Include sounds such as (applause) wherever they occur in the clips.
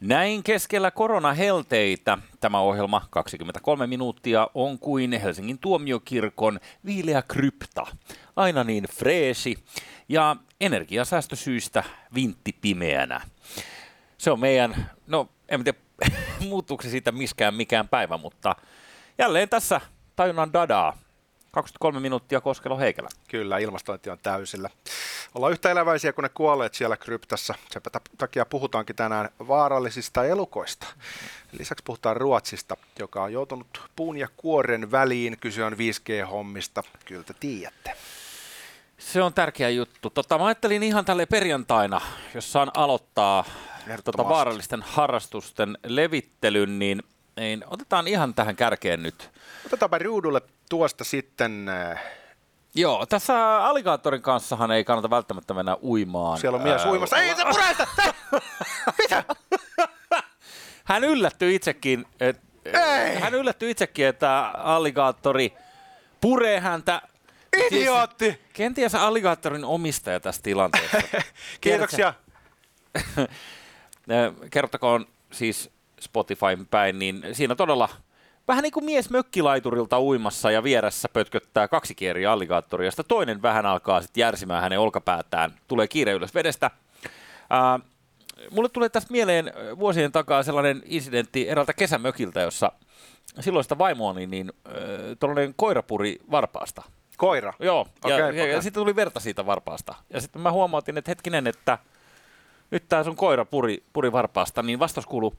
Näin keskellä koronahelteitä tämä ohjelma 23 minuuttia on kuin Helsingin tuomiokirkon viileä krypta. Aina niin freesi ja energiasäästösyistä vintti pimeänä. Se on meidän, no en tiedä (laughs) muuttuuko se siitä miskään mikään päivä, mutta jälleen tässä tajunnan dadaa 23 minuuttia Koskelo Heikelä. Kyllä, ilmastointi on täysillä. Ollaan yhtä eläväisiä kuin ne kuolleet siellä kryptassa. Sen takia puhutaankin tänään vaarallisista elukoista. Lisäksi puhutaan Ruotsista, joka on joutunut puun ja kuoren väliin. Kyse on 5G-hommista. Kyllä te tiedätte. Se on tärkeä juttu. Tota, mä ajattelin ihan tälle perjantaina, jos saan aloittaa tota vaarallisten harrastusten levittelyn, niin, niin otetaan ihan tähän kärkeen nyt. Otetaanpa ruudulle tuosta sitten... Äh, Joo, tässä alligaattorin kanssahan ei kannata välttämättä mennä uimaan. Siellä on mies uimassa. Ei se puraista! (laughs) Mitä? Hän yllättyi itsekin, et, ei. hän yllättyi itsekin, että alligaattori puree häntä. Idiootti! Siis, kenties alligaattorin omistaja tässä tilanteessa. (laughs) Kiitoksia. (laughs) Kertokoon siis Spotifyn päin, niin siinä todella vähän niin kuin mies mökkilaiturilta uimassa ja vieressä pötköttää kaksi kieriä alligaattoria, josta toinen vähän alkaa sitten järsimään hänen olkapäätään. Tulee kiire ylös vedestä. Ää, mulle tulee tästä mieleen vuosien takaa sellainen incidentti eräältä kesämökiltä, jossa silloista vaimoani, niin äh, tuollainen koirapuri varpaasta. Koira? Joo, okay, ja, okay. ja, ja sitten tuli verta siitä varpaasta. Ja sitten mä huomautin, että hetkinen, että – nyt tämä sun koira puri, puri varpaasta, niin vastaus kuuluu,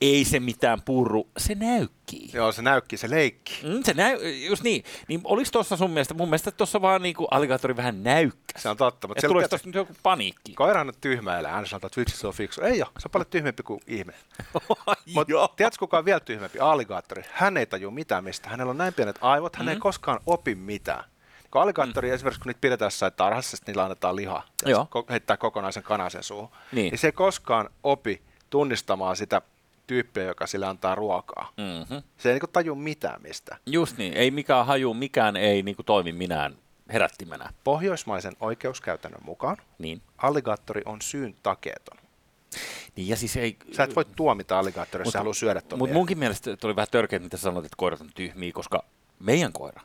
ei se mitään purru, se näykkii. Joo, se näykki, se leikki. Mm, se näy, just niin. Niin olis tuossa sun mielestä, mun mielestä tuossa vaan niinku alligaattori vähän näykkä. Se on totta. Mutta tulisi tuossa nyt joku paniikki. Koira on tyhmäillä, hän sanoo, että vitsi se on fiksu. Ei ole, se on paljon tyhmempi kuin ihme. (laughs) Mutta tiedätkö kuka on vielä tyhmempi? Alligaattori. Hän ei tajua mitään mistä. Hänellä on näin pienet aivot, hän mm-hmm. ei koskaan opi mitään. Kun alligaattori mm. esimerkiksi, kun niitä pidetään jossain tarhassa, niillä annetaan liha, Joo. heittää kokonaisen kanasen suuhun, niin. niin se ei koskaan opi tunnistamaan sitä tyyppiä, joka sille antaa ruokaa. Mm-hmm. Se ei niin taju mitään mistä. Just niin, ei mikään haju, mikään ei niin kuin toimi minään herättimenä. Pohjoismaisen oikeuskäytännön mukaan niin. alligaattori on syyn takeeton. Niin ja siis ei... Sä et voi tuomita alligaattoria, jos sä haluaa syödä Mutta munkin mielestä tuli vähän törkeä, mitä sanoit, että koirat on tyhmiä, koska meidän koira,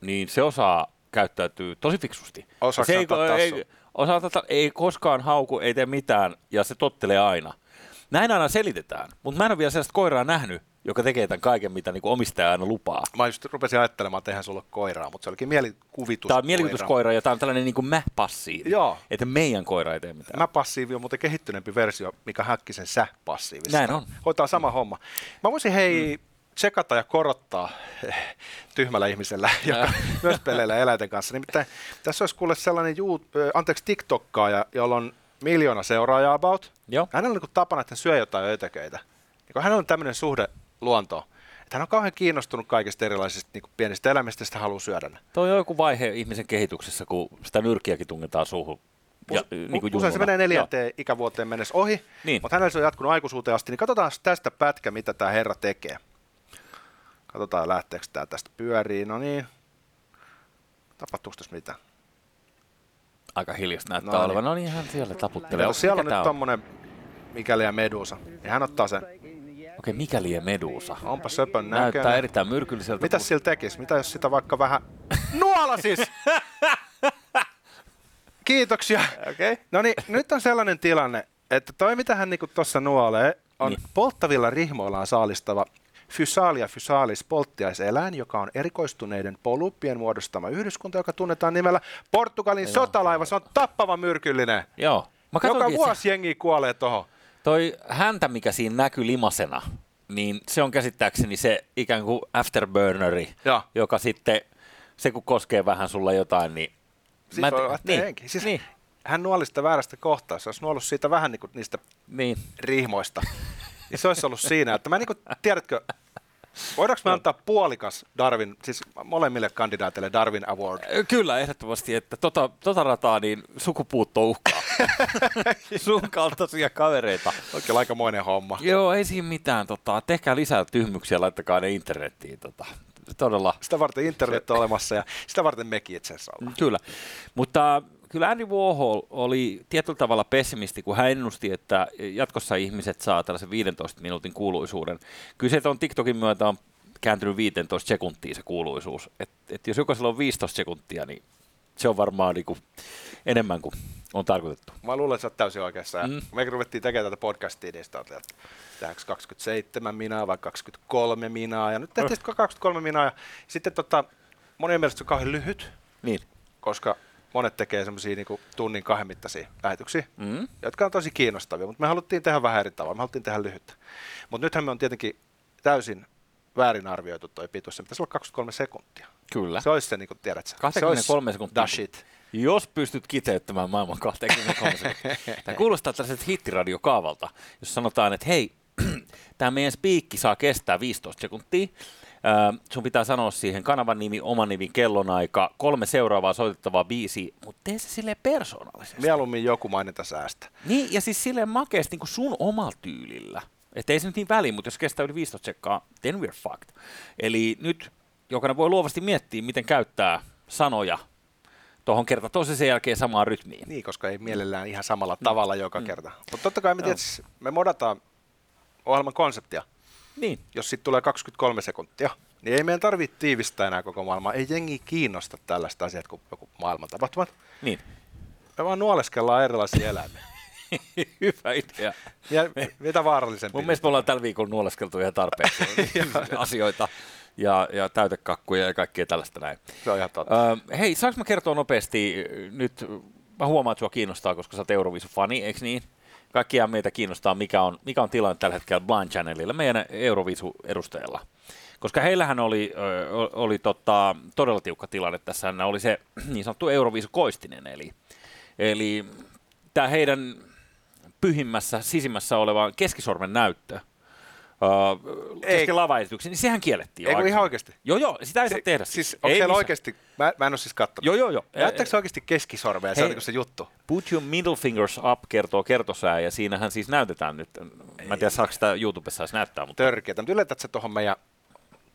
niin se osaa käyttäytyy tosi fiksusti. Se ei, ei, osaa tätä, ei koskaan hauku, ei tee mitään ja se tottelee aina. Näin aina selitetään, mutta mä en ole vielä sellaista koiraa nähnyt, joka tekee tämän kaiken, mitä niin omistaja aina lupaa. Mä just rupesin ajattelemaan, että eihän sulla ole koiraa, mutta se olikin mielikuvitus. Tämä on mielikuvituskoira ja tämä on tällainen niin mä-passiivi. Joo. Että meidän koira ei tee mitään. Mä-passiivi on muuten kehittyneempi versio, mikä Häkkisen sä-passiivissa. Näin on. Hoitaa sama homma. Mä voisin hei mm tsekata ja korottaa (laughs) tyhmällä ihmisellä, (laughs) joka (laughs) myös peleillä eläinten kanssa. Nimittäin tässä olisi kuule sellainen juu, anteeksi TikTokkaaja, jolla on miljoona seuraajaa about. Joo. Hänellä on niin tapana, että hän syö jotain ötököitä. Niin hänellä on tämmöinen suhde luontoon. Että hän on kauhean kiinnostunut kaikista erilaisista niin pienistä elämistä, sitä haluaa syödä. Tuo on joku vaihe ihmisen kehityksessä, kun sitä nyrkiäkin tungetaan suuhun. Ja, Us, niin kuin usein se menee neljänteen Joo. ikävuoteen mennessä ohi, niin. mutta hänellä se on jatkunut aikuisuuteen asti, niin katsotaan tästä pätkä, mitä tämä herra tekee. Katsotaan lähteekö tämä tästä pyöriin. No niin. Tapahtuuko tässä mitään? Aika hiljasta näyttää no, olevan. Niin. No niin, hän siellä taputtelee. No, siellä on nyt tommonen mikäli ja medusa. Ja hän ottaa sen. Okei, mikäli ja medusa. Onpa söpön näköinen. Näyttää erittäin myrkylliseltä. Mitä sillä tekisi? Mitä jos sitä vaikka vähän... Nuola siis! (laughs) Kiitoksia. Okay. No niin, nyt on sellainen tilanne, että toi mitä hän niinku tuossa nuolee, on niin. polttavilla rihmoillaan saalistava Physalia physalis polttiaiseläin, joka on erikoistuneiden poluppien muodostama yhdyskunta, joka tunnetaan nimellä Portugalin Joo. sotalaiva. Se on tappava myrkyllinen. Joo. Mä joka vuosi se... jengi kuolee tuohon. Toi häntä, mikä siinä näkyy limasena, niin se on käsittääkseni se ikään kuin afterburneri, Joo. joka sitten, se kun koskee vähän sulla jotain, niin... Sitten mä voi niin, henki. Siis niin. Hän nuoli sitä väärästä kohtaa. Se olisi nuollut siitä vähän niin kuin niistä niin. rihmoista. niin se olisi ollut siinä, että mä niin kuin, tiedätkö, Voidaanko me antaa puolikas Darwin, siis molemmille kandidaateille Darwin Award? Kyllä, ehdottomasti, että tota, tota rataa niin sukupuutto uhkaa. (laughs) Sun kaltaisia kavereita. Oikein aikamoinen homma. Joo, ei siinä mitään. Tota, tehkää lisää tyhmyksiä, laittakaa ne internettiin. Tota. Todella. Sitä varten internet on olemassa ja sitä varten mekin itse asiassa ollaan. Kyllä, mutta kyllä Andy Warhol oli tietyllä tavalla pessimisti, kun hän ennusti, että jatkossa ihmiset saa tällaisen 15 minuutin kuuluisuuden. Kyllä se on TikTokin myötä on kääntynyt 15 sekuntia se kuuluisuus. Et, et jos jokaisella on 15 sekuntia, niin se on varmaan niin kuin enemmän kuin on tarkoitettu. Mä luulen, että sä oot täysin oikeassa. Mm. Me ruvettiin tekemään tätä podcastia, niin sitä että tehdäänkö 27 minaa vai 23 minaa, ja nyt tehtiin oh. 23 minaa, ja sitten tota, monien mielestä se on kauhean lyhyt, niin. koska monet tekee semmoisia niin tunnin kahden mittaisia lähetyksiä, mm. jotka on tosi kiinnostavia, mutta me haluttiin tehdä vähän eri tavalla, me haluttiin tehdä lyhyttä. Mutta nythän me on tietenkin täysin väärin arvioitu toi pituus, se pitäisi olla 23 sekuntia. Kyllä. Se olisi se, niin kuin tiedät sä. 23 sekuntia. shit. Jos pystyt kiteyttämään maailman 23 sekuntia. (laughs) Tämä kuulostaa tällaiset hittiradiokaavalta, jos sanotaan, että hei, (clears throat) tämä meidän spiikki saa kestää 15 sekuntia, sun pitää sanoa siihen kanavan nimi, oma nimi, kellonaika, kolme seuraavaa soitettavaa biisi, mutta tee se silleen persoonallisesti. Mieluummin joku mainita säästä. Niin, ja siis silleen makeasti niin sun omalla tyylillä. Että ei se nyt niin väliä, mutta jos kestää yli 15 sekkaa, then we're fucked. Eli nyt jokainen voi luovasti miettiä, miten käyttää sanoja tuohon kerta tosi sen jälkeen samaan rytmiin. Niin, koska ei mielellään ihan samalla tavalla mm. joka mm. kerta. Mutta totta kai me, no. tietysti, me modataan ohjelman konseptia. Niin. Jos sitten tulee 23 sekuntia, niin ei meidän tarvitse tiivistää enää koko maailmaa. Ei jengi kiinnosta tällaista asiaa kuin joku maailman tapahtumat. Niin. Me vaan nuoleskellaan erilaisia eläimiä. (laughs) Hyvä idea. Ja mitä vaarallisempi. Mun mielestä me ollaan tällä viikolla nuoleskeltu ihan tarpeeksi (laughs) (laughs) asioita ja, ja täytekakkuja ja kaikkea tällaista näin. Se on ihan totta. Uh, hei, saanko mä kertoa nopeasti nyt, mä huomaan, että sua kiinnostaa, koska sä oot Eurovisu-fani, eikö niin? Kaikkia meitä kiinnostaa, mikä on, mikä on tilanne tällä hetkellä Blind Channelilla, meidän Eurovisu-edustajalla. Koska heillähän oli, oli tota, todella tiukka tilanne tässä, oli se (clears throat) niin sanottu Eurovisu-koistinen, eli, eli tämä heidän pyhimmässä, sisimmässä oleva keskisormen näyttö, uh, kesken lavaesityksen, niin sehän kiellettiin Eikö ihan oikeasti? Joo, joo, sitä ei se, saa tehdä. Siis, onko siellä oikeasti, mä, mä en ole siis katsonut. Joo, joo, joo. Näyttääkö se oikeasti keskisormea, se on niin se juttu? Put your middle fingers up, kertoo kertosää, ja siinähän siis näytetään nyt, mä en tiedä saako sitä YouTubessa edes näyttää. Mutta... Törkeätä, mutta yletät se tuohon meidän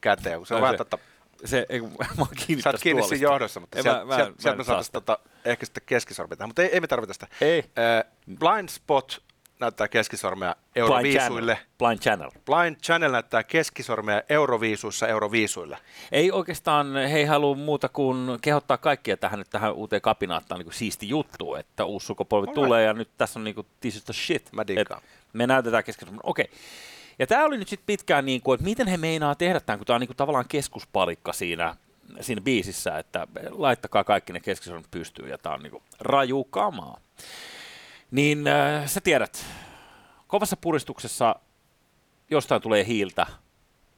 käteen, se on no, vähän tota... Se, ei, (laughs) mä oon kiinni Sä oot kiinni siinä johdossa, mutta sieltä sielt, sielt, me saataisiin tota, ehkä sitten keskisormi tähän, mutta ei, ei me tarvita sitä. Ei. Uh, blind Spot näyttää keskisormea Euroviisuille. Blind Channel. Blind Channel näyttää keskisormea Euroviisuissa Euroviisuille. Ei oikeastaan, he ei halua muuta kuin kehottaa kaikkia tähän, että tähän uuteen kapinaattaan niin siisti juttu, että uusi sukupolvi Alright. tulee ja nyt tässä on niin kuin, this is the shit. Mä Me näytetään keskisormea. Okei. Okay. Ja tämä oli nyt sitten pitkään niin kuin, että miten he meinaa tehdä tämän, kun tämä on niin kuin tavallaan keskuspalikka siinä, siinä biisissä, että laittakaa kaikki ne keskisormet pystyyn ja tämä on niin kuin raju kamaa. Niin äh, sä tiedät, kovassa puristuksessa jostain tulee hiiltä,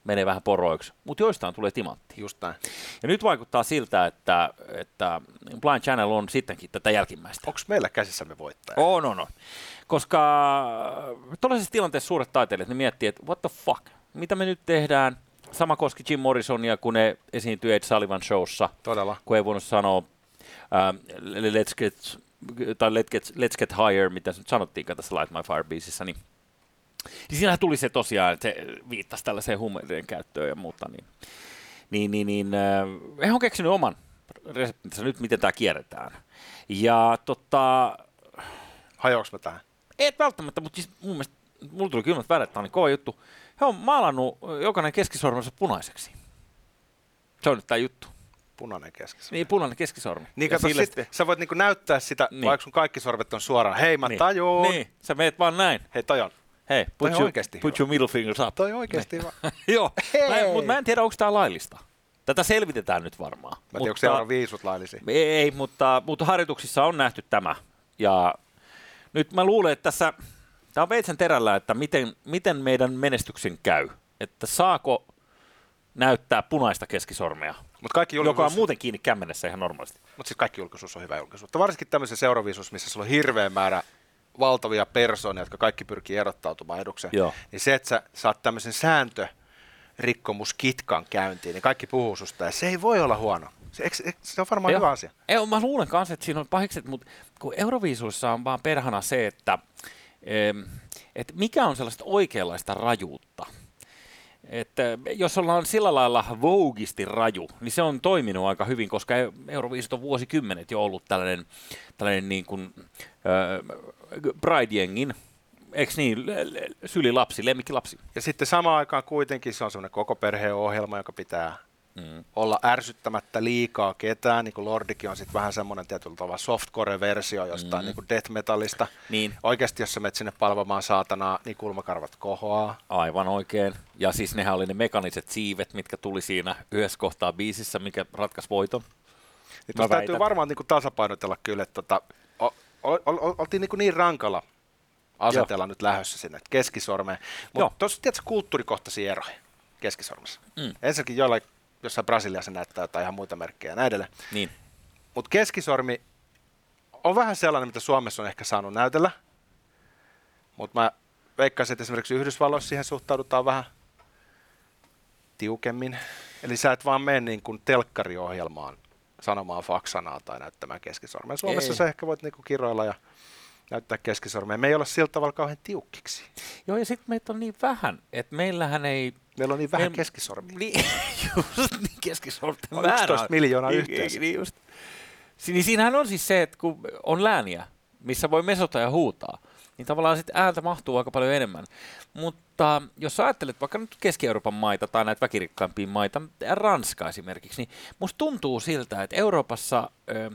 menee vähän poroiksi, mutta joistain tulee timantti. Just näin. Ja nyt vaikuttaa siltä, että, että Blind Channel on sittenkin tätä jälkimmäistä. Onko meillä käsissämme voittaja? On, on, on. Koska tuollaisessa tilanteessa suuret taiteilijat ne miettii, että what the fuck, mitä me nyt tehdään? Sama koski Jim Morrisonia, kun ne esiintyi Ed Sullivan showssa. Todella. Kun ei voinut sanoa uh, let's get tai Let's Get, Let's Get Higher, mitä nyt sanottiinkaan tässä Light My Fire-biisissä, niin, niin siinähän tuli se tosiaan, että se viittasi tällaiseen huumeiden käyttöön ja muuta, niin, niin, niin, niin äh, he on keksinyt oman reseptinsä nyt, miten tämä kierretään. Ja tota... Hajoaks mä tähän? Et välttämättä, mutta siis mun mielestä, mulla tuli kylmät väret, tämä on niin kova juttu. He on maalannut jokainen keskisormensa punaiseksi. Se on nyt tämä juttu punainen keskisormi. Niin, punainen keskisormi. Niin, kato, sit, sitten... sä voit niinku näyttää sitä, niin. vaikka sun kaikki sorvet on suoraan. Hei, mä niin. tajuun. Niin, sä meet vaan näin. Hei, toi on. Hei, put, toi you, put your middle fingers up. Toi oikeesti hyvä. (laughs) Joo, mutta mä en tiedä, onko tämä laillista. Tätä selvitetään nyt varmaan. Mä en tiedä, onko viisut laillisia. Ei, ei mutta, mutta harjoituksissa on nähty tämä. Ja nyt mä luulen, että tässä, tämä on veitsen terällä, että miten, miten meidän menestyksen käy. Että saako näyttää punaista keskisormea Mut kaikki julkisuus... Joka on muuten kiinni kämmenessä ihan normaalisti. Mutta siis kaikki julkisuus on hyvä julkisuutta. Varsinkin tämmöisessä seuraviisuus, missä sulla on hirveä määrä valtavia persoonia, jotka kaikki pyrkii erottautumaan edukseen. Joo. Niin se, että sä saat tämmöisen sääntö rikkomuskitkan käyntiin, niin kaikki puhuu susta, ja se ei voi olla huono. Se, eikö, se on varmaan Joo. hyvä asia. Ei, mä luulen kanssa, että siinä on pahikset, mutta kun Euroviisuissa on vaan perhana se, että, että mikä on sellaista oikeanlaista rajuutta. Että jos ollaan sillä lailla vougisti raju, niin se on toiminut aika hyvin, koska Euroviisut on vuosikymmenet jo ollut tällainen, tällainen niin kuin, äh, Pride-jengin eikö niin, sylilapsi, lemmikkilapsi. Ja sitten samaan aikaan kuitenkin se on semmoinen koko perheen ohjelma, joka pitää mm. olla ärsyttämättä liikaa ketään, niin kuin Lordikin on sitten vähän semmoinen tietyllä tavalla softcore-versio jostain mm. niin kuin death metallista. Niin. Oikeasti, jos sä menet sinne palvomaan saatanaa, niin kulmakarvat kohoaa. Aivan oikein. Ja siis nehän oli ne mekaniset siivet, mitkä tuli siinä yhdessä kohtaa biisissä, mikä ratkaisi voiton. Niin täytyy varmaan niin kuin tasapainotella kyllä, että tota, o, o, o, oltiin niin, kuin niin rankalla asetella Joo. nyt lähössä sinne keskisormeen. Mutta tuossa tiedätkö kulttuurikohtaisia eroja keskisormessa. Mm. Ensinnäkin jollain jossain Brasiliassa näyttää jotain ihan muita merkkejä näidelle. Niin. Mutta keskisormi on vähän sellainen, mitä Suomessa on ehkä saanut näytellä. Mutta mä veikkaisin, että esimerkiksi Yhdysvalloissa siihen suhtaudutaan vähän tiukemmin. Eli sä et vaan mene niin kuin telkkariohjelmaan sanomaan faksanaa tai näyttämään keskisormen. Suomessa Ei. sä ehkä voit niinku kiroilla ja näyttää keskisormea. Me ei olla sillä tavalla kauhean tiukkiksi. Joo, ja sitten meitä on niin vähän, että meillähän ei... Meillä on niin vähän me... keskisormia. Niin, (laughs) just niin keskisormia. on 11 miljoonaa niin, yhteensä. Niin, just. Niin siinähän on siis se, että kun on lääniä, missä voi mesota ja huutaa, niin tavallaan sitten ääntä mahtuu aika paljon enemmän. Mutta jos ajattelet vaikka nyt Keski-Euroopan maita tai näitä väkirikkaimpia maita, Ranska esimerkiksi, niin musta tuntuu siltä, että Euroopassa... Ö,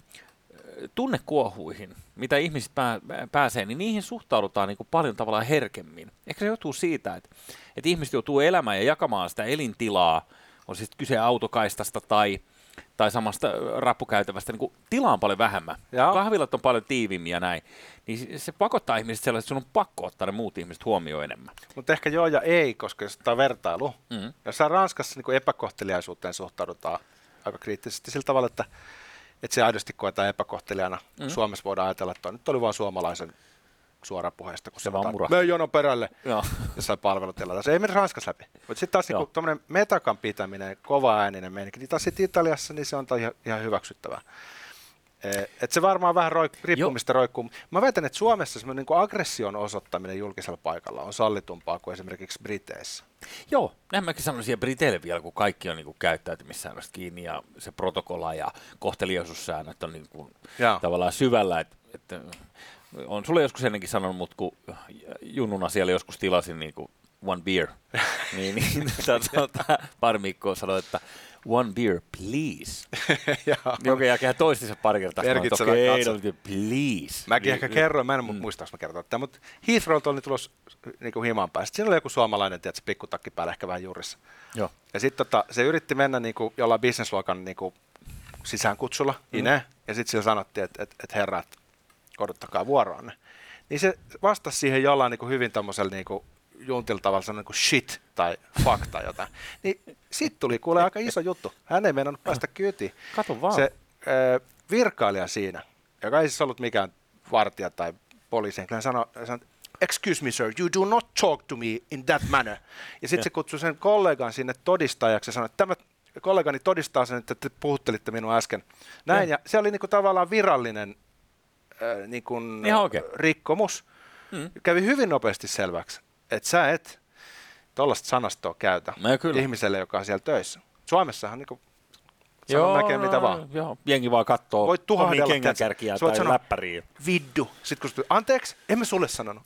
tunnekuohuihin, mitä ihmiset pää, pääsee, niin niihin suhtaudutaan niin kuin paljon tavallaan herkemmin. Ehkä se johtuu siitä, että, että ihmiset joutuu elämään ja jakamaan sitä elintilaa, on sitten kyse autokaistasta tai, tai samasta rappukäytävästä, niin kuin tilaa on paljon vähemmän. Joo. Kahvilat on paljon tiivimmin ja näin. Niin se pakottaa ihmiset sellaisen, että sun on pakko ottaa ne muut ihmiset huomioon enemmän. Mutta ehkä joo ja ei, koska jos tämä vertailu, mm-hmm. jos Ranskassa niin epäkohteliaisuuteen suhtaudutaan aika kriittisesti sillä tavalla, että että se aidosti koetaan epäkohtelijana. Mm. Suomessa voidaan ajatella, että nyt oli vain suomalaisen suorapuheesta, kun se vaan me jono perälle Joo. jossain palvelutilalla. Se ei mene Ranskassa läpi. Mutta sitten taas niinku, tuommoinen metakan pitäminen, kova ääninen meininki, niin taas sitten Italiassa niin se on ihan, ihan hyväksyttävää. Eh, et se varmaan vähän roik- riippumista Joo. roikkuu. Mä väitän, että Suomessa semmoinen niin aggression osoittaminen julkisella paikalla on sallitumpaa kuin esimerkiksi Briteissä. Joo, näin mäkin sanoisin, Briteille vielä, kun kaikki on niin kuin käyttäytymissäännöstä kiinni ja se protokolla ja kohteliaisuussäännöt on niin kuin tavallaan syvällä, että, että on sulle joskus ennenkin sanonut, mutta kun junnuna siellä joskus tilasin niin kuin one beer, niin, niin tuota, pari sanoi, että one beer, please. (laughs) Jonka jälkeen se pari kertaa. Merkitsevä okay, no, please. Mäkin ehkä kerroin, mä en mm. muista, jos mä kertoin tätä, mutta Heathrow oli tulossa niin kuin himaan päästä. Siinä oli joku suomalainen, tiedätkö, pikkutakki päällä, ehkä vähän juurissa. Joo. Ja sitten tota, se yritti mennä niin kuin, jollain bisnesluokan niin kuin, sisäänkutsulla, mm. Ine, ja sitten sillä sanottiin, että et, et herrat, odottakaa vuoroanne. Niin se vastasi siihen jollain niin kuin hyvin tämmöisellä niin kuin, juntilla tavalla sanoa niin kuin shit tai fuck tai jotain. (laughs) Niin sitten tuli kuule aika iso juttu. Hän ei meinannut päästä kyytiin. Kato vaan. Se äh, virkailija siinä, joka ei siis ollut mikään vartija tai poliisi, hän sanoi, sanoi excuse me sir, you do not talk to me in that manner. Ja sitten se (laughs) kutsui sen kollegan sinne todistajaksi ja sanoi, että tämä kollegani todistaa sen, että te puhuttelitte minua äsken. Näin, ja, ja se oli niinku tavallaan virallinen äh, niinku, rikkomus. Mm. Kävi hyvin nopeasti selväksi, että sä et tuollaista sanastoa käytä no, ihmiselle, joka on siellä töissä. Suomessahan niin kuin, Joo, melkein no, mitä vaan. Joo, jengi vaan katsoo Voit tuhahdella kengänkärkiä tai sanoa, läppäriä. Viddu. Sitten kun anteeksi, emme sulle sanonut.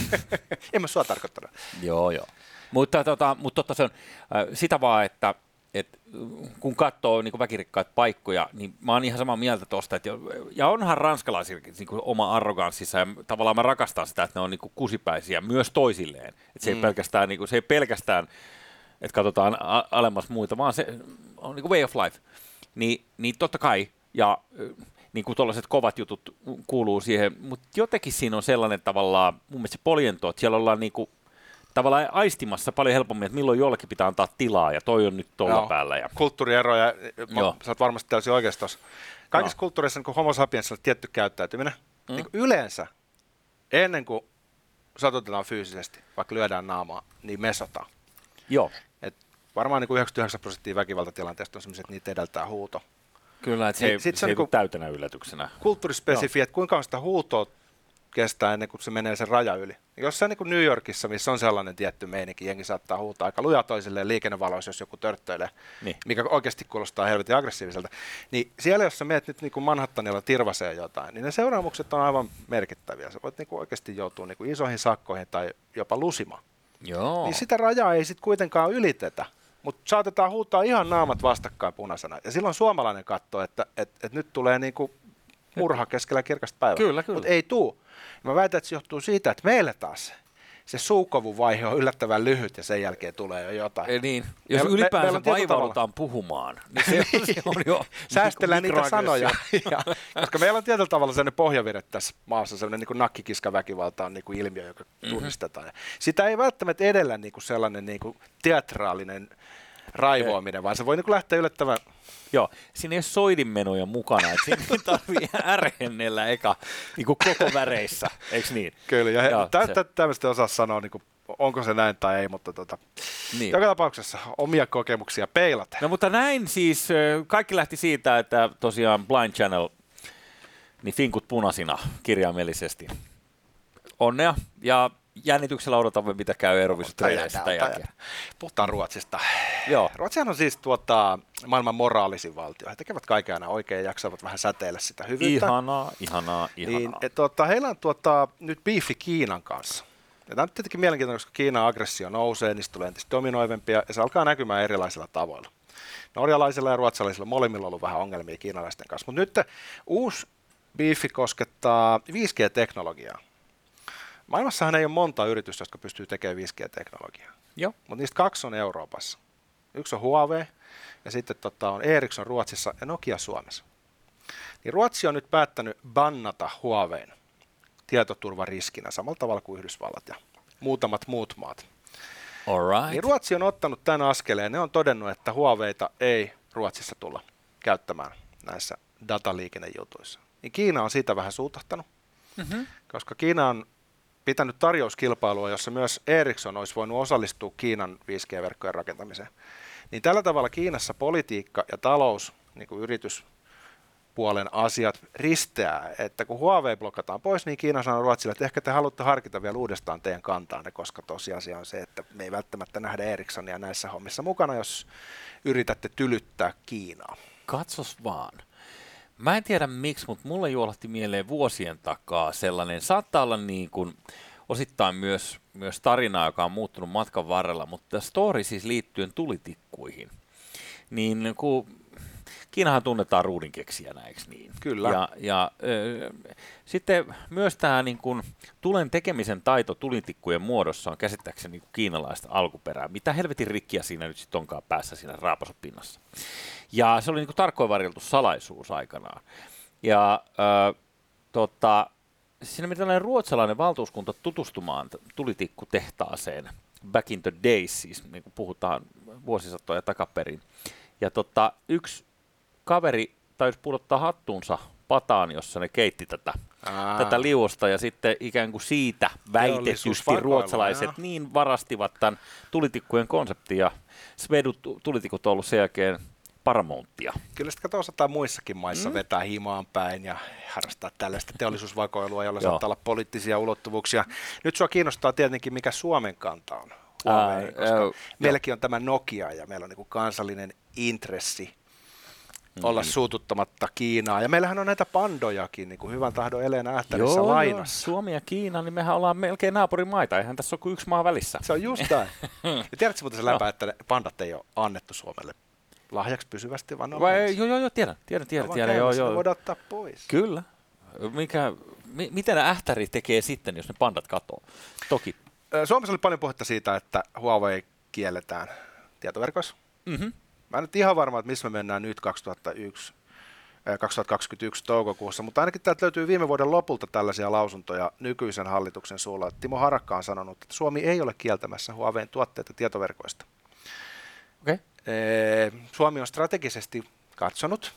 (laughs) emme sua tarkoittanut. Joo, joo. Mutta, tota, mutta totta se on äh, sitä vaan, että et kun katsoo niin väkirikkaita paikkoja, niin mä oon ihan samaa mieltä tuosta, että ja onhan ranskalaisilla niin oma arroganssissa, ja tavallaan mä rakastan sitä, että ne on niin kuin kusipäisiä myös toisilleen. Että se, mm. ei pelkästään, niin kuin, se ei pelkästään, että katsotaan alemmas muita, vaan se on niin kuin way of life. Ni, niin totta kai, ja niin kuin tuollaiset kovat jutut kuuluu siihen, mutta jotenkin siinä on sellainen tavallaan, mun mielestä se poljento, että siellä ollaan niin kuin tavallaan aistimassa paljon helpommin, että milloin jollekin pitää antaa tilaa, ja toi on nyt tuolla Joo. päällä. Ja... Kulttuurieroja, Joo. sä oot varmasti täysin oikeassa tuossa. Kaikissa Joo. kulttuureissa niin homo sapiens on tietty käyttäytyminen. Mm. Niin yleensä, ennen kuin satutetaan fyysisesti, vaikka lyödään naamaa, niin mesotaan. Joo. Et varmaan niin kuin 99 prosenttia väkivaltatilanteesta on sellaisia, että niitä edeltää huuto. Kyllä, että se, niin, ei, se, se ei niin täytänä yllätyksenä. Kulttuurispesifi, että kuinka on sitä huutoa kestää ennen kuin se menee sen raja yli. Jossain niin kuin New Yorkissa, missä on sellainen tietty meininki, jengi saattaa huutaa aika lujaa toisilleen liikennevaloissa, jos joku törttöilee, niin. mikä oikeasti kuulostaa helvetin aggressiiviselta. Niin siellä, jos sä meet nyt niin kuin Manhattanilla tirvaseen jotain, niin ne seuraamukset on aivan merkittäviä. Sä voit niin kuin oikeasti joutua niin kuin isoihin sakkoihin tai jopa lusima. Joo. Niin sitä rajaa ei sitten kuitenkaan ylitetä mutta saatetaan huutaa ihan naamat vastakkain punaisena. Ja silloin suomalainen katsoo, että et, et nyt tulee niinku murha keskellä kirkasta päivää. Kyllä, kyllä. Mutta ei tuu. Ja mä väitän, että se johtuu siitä, että meillä taas se suukovuvaihe on yllättävän lyhyt ja sen jälkeen tulee jo jotain. Ei niin. Jos me, ylipäänsä me, vaivaudutaan puhumaan, niin se, (laughs) se on jo Säästellään niitä sanoja. (laughs) ja, koska meillä on tietyllä tavalla sellainen pohjavire tässä maassa, sellainen niin nakkikiskaväkivalta on niin kuin ilmiö, joka mm-hmm. tunnistetaan. Sitä ei välttämättä edellä niin kuin sellainen niin kuin teatraalinen raivoaminen, vaan se voi niin kuin lähteä yllättävän Joo, siinä ei ole soidinmenoja mukana, että siinä tarvii ärhennellä eka niin kuin koko väreissä, eikö niin? Kyllä, ja Joo, tä, tä, tämmöistä osaa sanoa, niin kuin, onko se näin tai ei, mutta tota, niin. joka tapauksessa omia kokemuksia peilat. No mutta näin siis, kaikki lähti siitä, että tosiaan Blind Channel, niin finkut punaisina kirjaimellisesti. Onnea, ja jännityksellä odotamme, mitä käy Eurovision sitä jälkeen. Puhutaan Ruotsista. Joo. Ruotsihan on siis tuota, maailman moraalisin valtio. He tekevät kaiken aina oikein ja jaksavat vähän säteillä sitä hyvyyttä. Ihanaa, ihanaa, ihanaa. Niin, et, tuota, heillä on tuota, nyt biifi Kiinan kanssa. Ja tämä on tietenkin mielenkiintoista, koska Kiinan aggressio nousee, niistä tulee entistä dominoivempia ja se alkaa näkymään erilaisilla tavoilla. Norjalaisilla ja ruotsalaisilla molemmilla on ollut vähän ongelmia kiinalaisten kanssa. Mutta nyt uusi biifi koskettaa 5G-teknologiaa. Maailmassahan ei ole monta yritystä, jotka pystyy tekemään 5G-teknologiaa. Joo. Mutta niistä kaksi on Euroopassa. Yksi on Huawei ja sitten tota, on Ericsson Ruotsissa ja Nokia Suomessa. Niin Ruotsi on nyt päättänyt bannata Huawein tietoturvariskinä samalla tavalla kuin Yhdysvallat ja muutamat muut maat. Alright. Niin Ruotsi on ottanut tämän askeleen. Ne on todennut, että Huaweita ei Ruotsissa tulla käyttämään näissä dataliikennejutuissa. Niin Kiina on siitä vähän suutahtanut, mm-hmm. koska Kiina on pitänyt tarjouskilpailua, jossa myös Ericsson olisi voinut osallistua Kiinan 5G-verkkojen rakentamiseen. Niin tällä tavalla Kiinassa politiikka ja talous, niin kuin yrityspuolen asiat risteää, että kun Huawei blokataan pois, niin Kiina sanoo Ruotsille, että ehkä te haluatte harkita vielä uudestaan teidän kantaanne, koska tosiasia on se, että me ei välttämättä nähdä Ericssonia näissä hommissa mukana, jos yritätte tylyttää Kiinaa. Katsos vaan. Mä en tiedä miksi, mutta mulle juolahti mieleen vuosien takaa sellainen, saattaa olla niin kuin osittain myös, myös tarina, joka on muuttunut matkan varrella, mutta story siis liittyen tulitikkuihin. Niin kun Kiinahan tunnetaan ruudinkeksijänä, eikö niin? Kyllä. Ja, ja äh, sitten myös tämä niin kun, tulen tekemisen taito tulitikkujen muodossa on käsittääkseni niin kiinalaista alkuperää. Mitä helvetin rikkiä siinä nyt sitten onkaan päässä siinä raapasupinnassa. Ja se oli niin tarkoin varjeltu salaisuus aikanaan. Ja äh, tota, siinä meni tällainen ruotsalainen valtuuskunta tutustumaan tulitikkutehtaaseen back in the days, siis niin kuin puhutaan vuosisatoja takaperin. Ja tota, yksi kaveri taisi pudottaa hattuunsa pataan, jossa ne keitti tätä, tätä liuosta ja sitten ikään kuin siitä väitetysti ruotsalaiset jaa. niin varastivat tämän tulitikkujen konseptin ja Svedut tulitikut on ollut sen jälkeen Paramountia. Kyllä sitä katsoo osataan muissakin maissa mm. vetää himaan päin ja harrastaa tällaista teollisuusvakoilua, jolla saattaa olla poliittisia ulottuvuuksia. Nyt sua kiinnostaa tietenkin, mikä Suomen kanta on. Huawei, koska äh, meilläkin on tämä Nokia ja meillä on niin kansallinen intressi mm. olla suututtamatta Kiinaa. Ja meillähän on näitä pandojakin, niin kuin hyvän tahdon Elena Ähtärissä joo, lainassa. Joo, Suomi ja Kiina, niin mehän ollaan melkein naapurimaita, eihän tässä ole kuin yksi maa välissä. Se on just näin. (laughs) ja tiedätkö muuten se läpä, että pandat ei ole annettu Suomelle lahjaksi pysyvästi, vaan Vai, joo, joo, joo, tiedän, tiedän, tiedän, no, tiedän joo, joo. voidaan ottaa pois. Kyllä. Mikä, mi, miten ähtäri tekee sitten, jos ne pandat katoo? Toki. Suomessa oli paljon puhetta siitä, että Huawei kielletään tietoverkoissa. Mm-hmm. Mä en nyt ihan varma, että missä me mennään nyt 2001, 2021 toukokuussa, mutta ainakin täältä löytyy viime vuoden lopulta tällaisia lausuntoja nykyisen hallituksen suulla. Timo Harakka on sanonut, että Suomi ei ole kieltämässä Huaweiin tuotteita tietoverkoista. Okay. Suomi on strategisesti katsonut,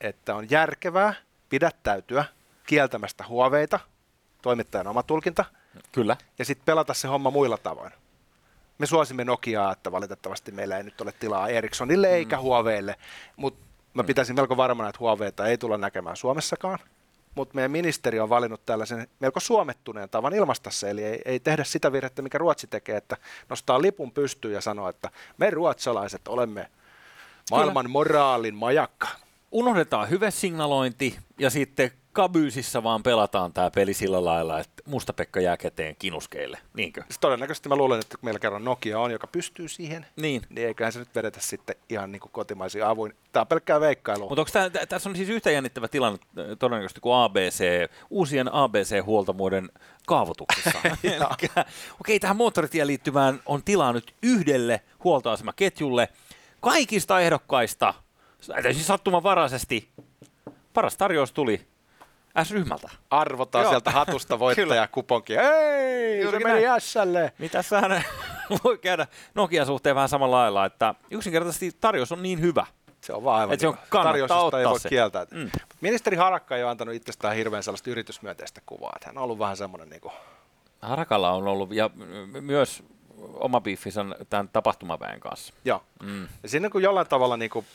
että on järkevää pidättäytyä kieltämästä Huaweita, toimittajan oma tulkinta, Kyllä. ja sitten pelata se homma muilla tavoin. Me suosimme Nokiaa, että valitettavasti meillä ei nyt ole tilaa Ericssonille eikä mm. Huaweille, mutta mä mm. pitäisin melko varmana, että Huaweita ei tulla näkemään Suomessakaan. mutta meidän ministeri on valinnut tällaisen melko suomettuneen tavan ilmaista se, eli ei, ei tehdä sitä virhettä, mikä Ruotsi tekee, että nostaa lipun pystyyn ja sanoo, että me ruotsalaiset olemme maailman Kyllä. moraalin majakka. Unohdetaan signalointi ja sitten Kabyysissa vaan pelataan tämä peli sillä lailla, että Musta-Pekka jää käteen kinuskeille, niinkö? Siis todennäköisesti mä luulen, että kun meillä kerran Nokia on, joka pystyy siihen, niin, niin eiköhän se nyt vedetä sitten ihan niin kuin kotimaisia avuin. Tämä on pelkkää veikkailua. Mutta tässä on siis yhtä jännittävä tilanne äh, todennäköisesti kuin ABC, uusien ABC-huoltamuuden kaavoituksessa. (laughs) Okei, okay, tähän moottoritien liittyvään on tilaa nyt yhdelle huoltoasemaketjulle. Kaikista ehdokkaista, siis sattumanvaraisesti, paras tarjous tuli S-ryhmältä. Arvotaan Joo. sieltä hatusta (laughs) voittajakuponkia. Ei, Juuri se meni S-lle. Mitä sä (laughs) voi käydä Nokian suhteen vähän samalla lailla, että yksinkertaisesti tarjous on niin hyvä. Se on vaan aivan. se on Tarjousta ei voi se. kieltää. Mm. Ministeri Harakka ei ole antanut itsestään hirveän sellaista yritysmyönteistä kuvaa. Että hän on ollut vähän semmoinen niin kuin... Harakalla on ollut, ja myös oma biifissä tämän tapahtumaväen kanssa. Joo. Mm. Ja siinä kun jollain tavalla, niin kuin,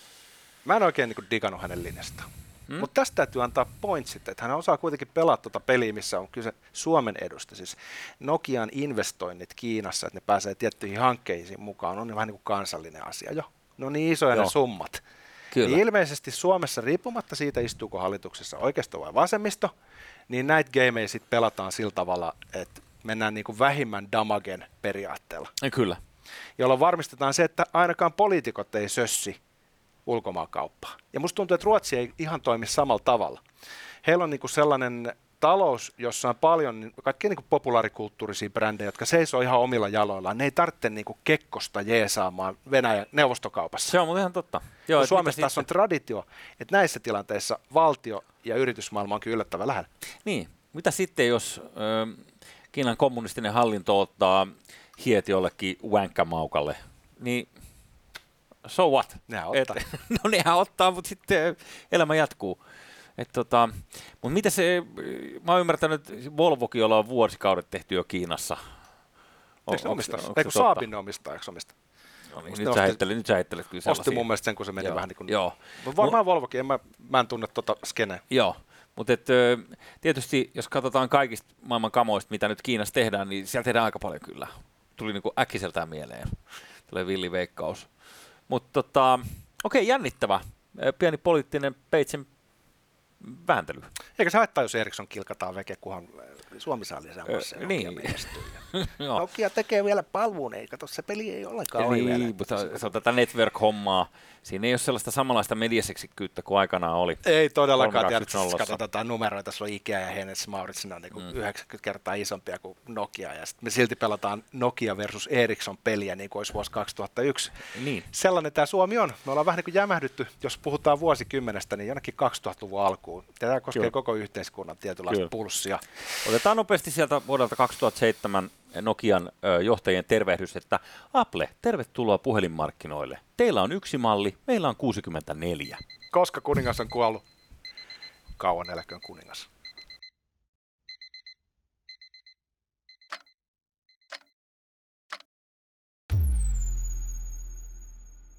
mä en oikein niin kuin digannut hänen linjastaan. Mm. Mutta tästä täytyy antaa pointsit, että hän osaa kuitenkin pelata tuota peliä, missä on kyse Suomen edusta. Siis Nokian investoinnit Kiinassa, että ne pääsee tiettyihin hankkeisiin mukaan, on vähän niin kuin kansallinen asia jo. No niin isoja Joo. ne summat. Kyllä. Niin ilmeisesti Suomessa, riippumatta siitä istuuko hallituksessa oikeisto vai vasemmisto, niin näitä gameja sitten pelataan sillä tavalla, että mennään niin kuin vähimmän damagen periaatteella. Ja kyllä. Jolloin varmistetaan se, että ainakaan poliitikot ei sössi ulkomaankauppaa. Ja musta tuntuu, että Ruotsi ei ihan toimi samalla tavalla. Heillä on niin kuin sellainen talous, jossa on paljon kaikkia niin populaarikulttuurisia brändejä, jotka seisoo ihan omilla jaloillaan. Ne ei tarvitse niin kuin kekkosta jeesaamaan Venäjän neuvostokaupassa. Se on ihan totta. Joo, Suomessa taas on traditio, että näissä tilanteissa valtio ja yritysmaailma on kyllä yllättävän lähellä. Niin, mitä sitten, jos ö, Kiinan kommunistinen hallinto ottaa hieti jollekin wänkkämaukalle, niin so what? Nehän ottaa. Et, (laughs) no nehän ottaa, mutta sitten elämä jatkuu. Et tota, mutta mitä se, mä oon ymmärtänyt, että Volvokin ollaan vuosikaudet tehty jo Kiinassa. On, eikö omista? Eikö Saabin omistaa, eikö omista? No niin, nyt, sä heittelet, nyt sä heittelet kyllä sellaisia. Osti mun mielestä sen, kun se meni Joo. vähän niin kuin... Joo. Varmaan Mut, Volvokin, en mä, mä en tunne tota skeneä. Joo, mutta tietysti jos katsotaan kaikista maailman kamoista, mitä nyt Kiinassa tehdään, niin siellä tehdään aika paljon kyllä. Tuli niin kuin äkkiseltään mieleen. Tulee villi veikkaus. Mutta tota, okei, jännittävä. Pieni poliittinen peitsen vääntely. Eikä se haittaa, jos Eriksson kilkataan veke, kunhan Suomi saa lisää massia. niin. (laughs) Nokia tekee vielä palvelun, eikä tuossa se peli ei ollenkaan niin, ole mutta se on tätä network-hommaa. Siinä ei ole sellaista samanlaista mediaseksikkyyttä kuin aikanaan oli. Ei todellakaan. Tiedät, jos katsotaan numeroita, tässä on Ikea ja Hennes Mauritsina on niin kuin mm. 90 kertaa isompia kuin Nokia. Ja sitten me silti pelataan Nokia versus Ericsson peliä niin kuin olisi vuosi 2001. Niin. Sellainen tämä Suomi on. Me ollaan vähän niin kuin jämähdytty, jos puhutaan vuosikymmenestä, niin jonnekin 2000-luvun alkuun. Tämä koskee Kyllä. koko yhteiskunnan tietynlaista Kyllä. pulssia. Otetaan nopeasti sieltä vuodelta 2007 Nokian johtajien tervehdys, että Apple, tervetuloa puhelinmarkkinoille. Teillä on yksi malli, meillä on 64. Koska kuningas on kuollut, kauan eläköön kuningas.